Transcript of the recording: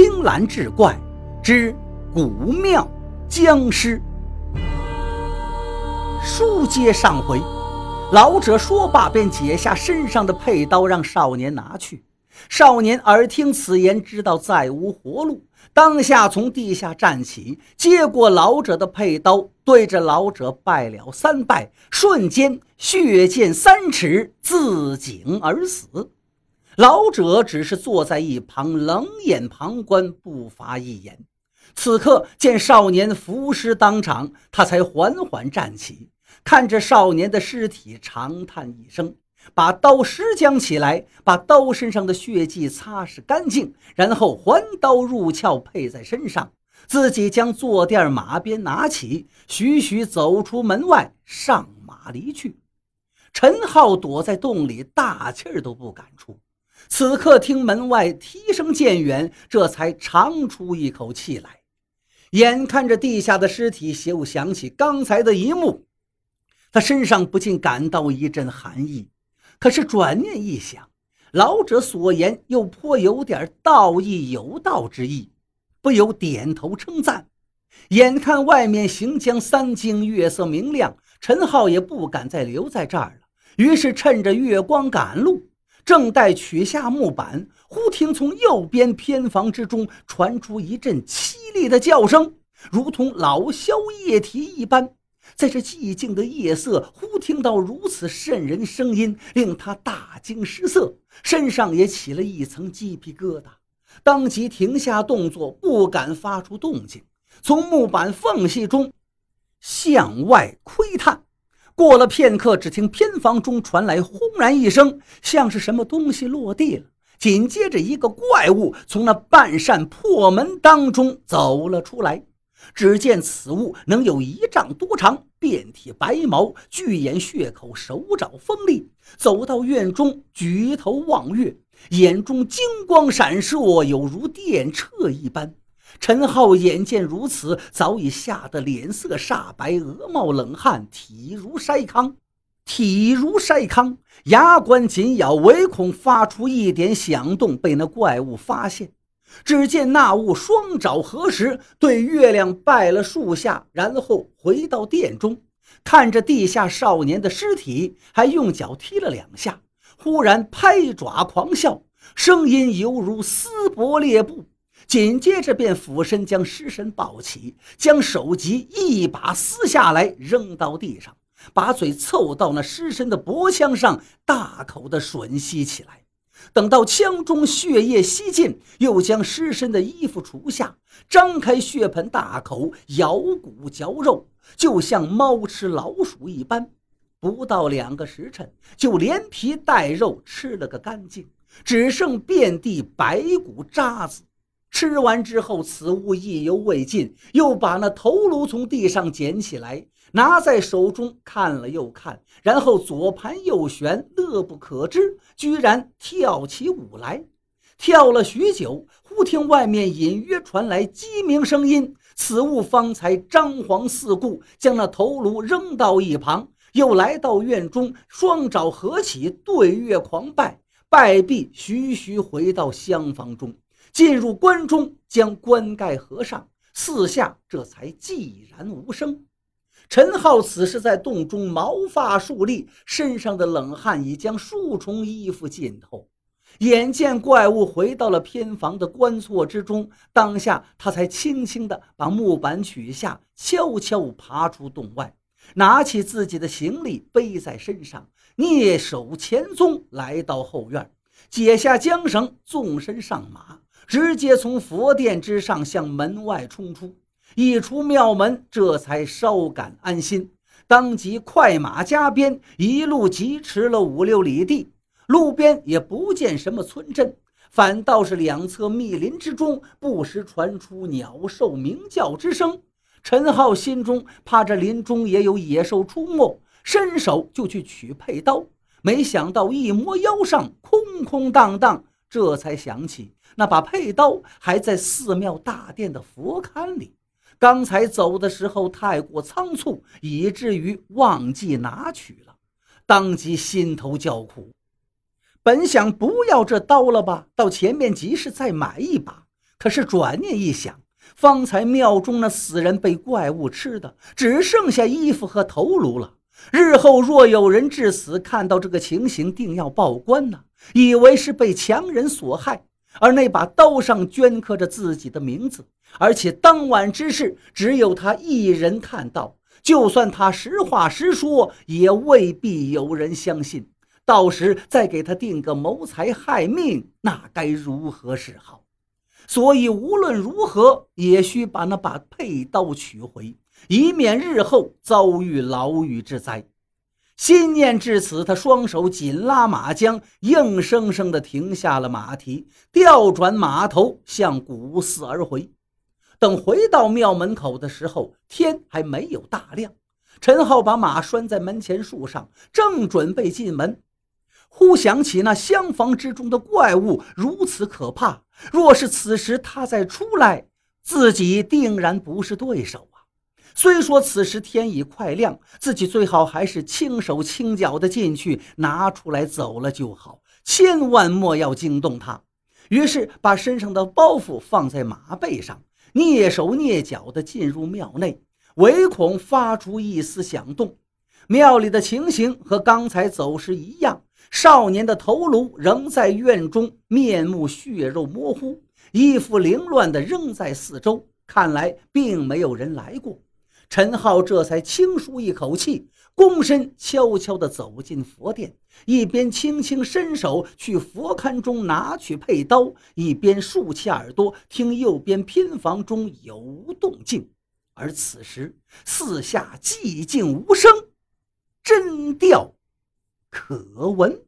青蓝志怪之古庙僵尸。书接上回，老者说罢，便解下身上的佩刀，让少年拿去。少年耳听此言，知道再无活路，当下从地下站起，接过老者的佩刀，对着老者拜了三拜，瞬间血溅三尺，自颈而死。老者只是坐在一旁，冷眼旁观，不发一言。此刻见少年伏尸当场，他才缓缓站起，看着少年的尸体，长叹一声。把刀拾将起来，把刀身上的血迹擦拭干净，然后还刀入鞘，配在身上。自己将坐垫马鞭拿起，徐徐走出门外，上马离去。陈浩躲在洞里，大气儿都不敢出。此刻听门外蹄声渐远，这才长出一口气来。眼看着地下的尸体，又想起刚才的一幕，他身上不禁感到一阵寒意。可是转念一想，老者所言又颇有点道义有道之意，不由点头称赞。眼看外面行将三更，月色明亮，陈浩也不敢再留在这儿了，于是趁着月光赶路。正待取下木板，忽听从右边偏房之中传出一阵凄厉的叫声，如同老枭夜啼一般。在这寂静的夜色，忽听到如此瘆人声音，令他大惊失色，身上也起了一层鸡皮疙瘩，当即停下动作，不敢发出动静，从木板缝隙中向外窥探。过了片刻，只听偏房中传来轰然一声，像是什么东西落地了。紧接着，一个怪物从那半扇破门当中走了出来。只见此物能有一丈多长，遍体白毛，巨眼血口，手爪锋利。走到院中，举头望月，眼中金光闪烁，有如电掣一般。陈浩眼见如此，早已吓得脸色煞白，额冒冷汗，体如筛糠，体如筛糠，牙关紧咬，唯恐发出一点响动被那怪物发现。只见那物双爪合十，对月亮拜了数下，然后回到殿中，看着地下少年的尸体，还用脚踢了两下，忽然拍爪狂笑，声音犹如撕搏裂布。紧接着便俯身将尸身抱起，将首级一把撕下来扔到地上，把嘴凑到那尸身的脖腔上，大口的吮吸起来。等到腔中血液吸尽，又将尸身的衣服除下，张开血盆大口咬骨嚼肉，就像猫吃老鼠一般。不到两个时辰，就连皮带肉吃了个干净，只剩遍地白骨渣子。吃完之后，此物意犹未尽，又把那头颅从地上捡起来。拿在手中看了又看，然后左盘右旋，乐不可支，居然跳起舞来。跳了许久，忽听外面隐约传来鸡鸣声音。此物方才张皇四顾，将那头颅扔到一旁，又来到院中，双爪合起，对月狂拜。拜毕，徐徐回到厢房中，进入关中，将棺盖合上，四下这才寂然无声。陈浩此时在洞中，毛发竖立，身上的冷汗已将数重衣服浸透。眼见怪物回到了偏房的棺错之中，当下他才轻轻地把木板取下，悄悄爬出洞外，拿起自己的行李背在身上，蹑手潜踪，来到后院，解下缰绳，纵身上马，直接从佛殿之上向门外冲出。一出庙门，这才稍感安心，当即快马加鞭，一路疾驰了五六里地。路边也不见什么村镇，反倒是两侧密林之中，不时传出鸟兽鸣叫之声。陈浩心中怕这林中也有野兽出没，伸手就去取佩刀，没想到一摸腰上空空荡荡，这才想起那把佩刀还在寺庙大殿的佛龛里。刚才走的时候太过仓促，以至于忘记拿取了，当即心头叫苦。本想不要这刀了吧，到前面集市再买一把，可是转念一想，方才庙中那死人被怪物吃的，只剩下衣服和头颅了。日后若有人至死看到这个情形，定要报官呢，以为是被强人所害。而那把刀上镌刻着自己的名字，而且当晚之事只有他一人看到。就算他实话实说，也未必有人相信。到时再给他定个谋财害命，那该如何是好？所以无论如何，也需把那把佩刀取回，以免日后遭遇牢狱之灾。心念至此，他双手紧拉马缰，硬生生地停下了马蹄，调转马头向古寺而回。等回到庙门口的时候，天还没有大亮。陈浩把马拴在门前树上，正准备进门，忽想起那厢房之中的怪物如此可怕，若是此时他再出来，自己定然不是对手啊！虽说此时天已快亮，自己最好还是轻手轻脚的进去拿出来走了就好，千万莫要惊动他。于是把身上的包袱放在马背上。蹑手蹑脚地进入庙内，唯恐发出一丝响动。庙里的情形和刚才走时一样，少年的头颅仍在院中，面目血肉模糊，衣服凌乱的扔在四周，看来并没有人来过。陈浩这才轻舒一口气，躬身悄悄地走进佛殿，一边轻轻伸手去佛龛中拿取佩刀，一边竖起耳朵听右边偏房中有无动静。而此时四下寂静无声，真调可闻。